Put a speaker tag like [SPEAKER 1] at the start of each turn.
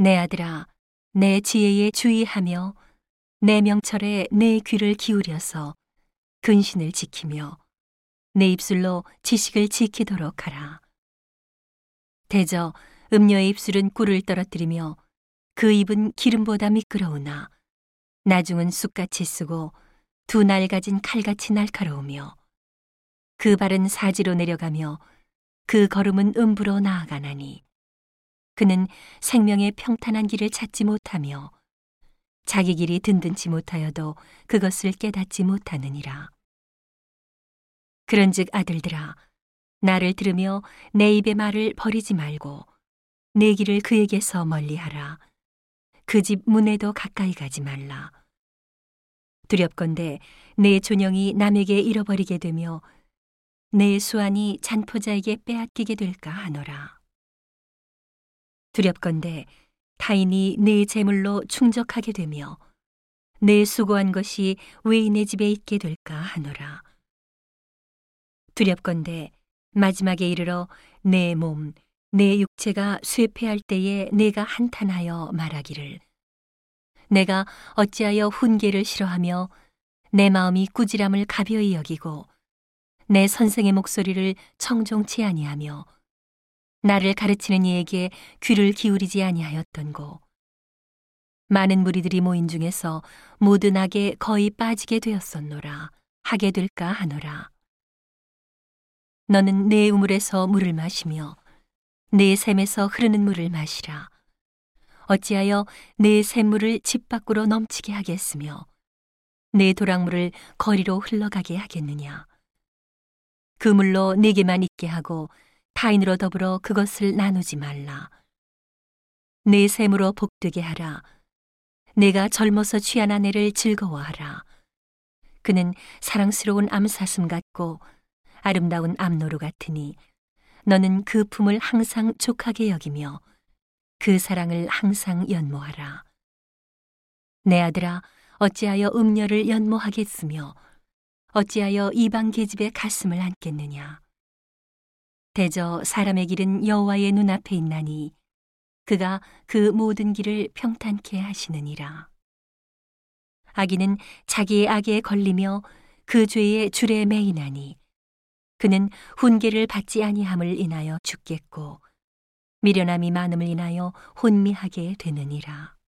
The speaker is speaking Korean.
[SPEAKER 1] 내 아들아, 내 지혜에 주의하며 내 명철에 내 귀를 기울여서 근신을 지키며 내 입술로 지식을 지키도록 하라. 대저 음녀의 입술은 꿀을 떨어뜨리며 그 입은 기름보다 미끄러우나 나중은 쑥같이 쓰고 두 날 가진 칼같이 날카로우며 그 발은 사지로 내려가며 그 걸음은 음부로 나아가나니 그는 생명의 평탄한 길을 찾지 못하며 자기 길이 든든치 못하여도 그것을 깨닫지 못하느니라. 그런즉 아들들아 나를 들으며 내 입의 말을 버리지 말고 내 길을 그에게서 멀리하라. 그 집 문에도 가까이 가지 말라. 두렵건대 내 존영이 남에게 잃어버리게 되며 내 수완이 잔포자에게 빼앗기게 될까 하노라. 두렵건대 타인이 내 재물로 충족하게 되며 내 수고한 것이 외인의 집에 있게 될까 하노라. 두렵건대 마지막에 이르러 내 몸, 내 육체가 쇠폐할 때에 내가 한탄하여 말하기를 내가 어찌하여 훈계를 싫어하며 내 마음이 꾸지람을 가벼이 여기고 내 선생의 목소리를 청종치 아니하며 나를 가르치는 이에게 귀를 기울이지 아니하였던고 많은 무리들이 모인 중에서 모든 악에 거의 빠지게 되었었노라 하게 될까 하노라 너는 내 우물에서 물을 마시며 내 샘에서 흐르는 물을 마시라. 어찌하여 내 샘물을 집 밖으로 넘치게 하겠으며 내 도랑물을 거리로 흘러가게 하겠느냐. 그 물로 내게만 있게 하고 타인으로 더불어 그것을 나누지 말라. 내 샘으로 복되게 하라. 내가 젊어서 취한 아내를 즐거워하라. 그는 사랑스러운 암사슴 같고 아름다운 암노루 같으니 너는 그 품을 항상 족하게 여기며 그 사랑을 항상 연모하라. 내 아들아, 어찌하여 음녀를 연모하겠으며 어찌하여 이방 계집의 가슴을 안겠느냐. 대저 사람의 길은 여호와의 눈앞에 있나니 그가 그 모든 길을 평탄케 하시느니라. 아기는 자기의 악에 걸리며 그 죄의 줄에 매이나니 그는 훈계를 받지 아니함을 인하여 죽겠고 미련함이 많음을 인하여 혼미하게 되느니라.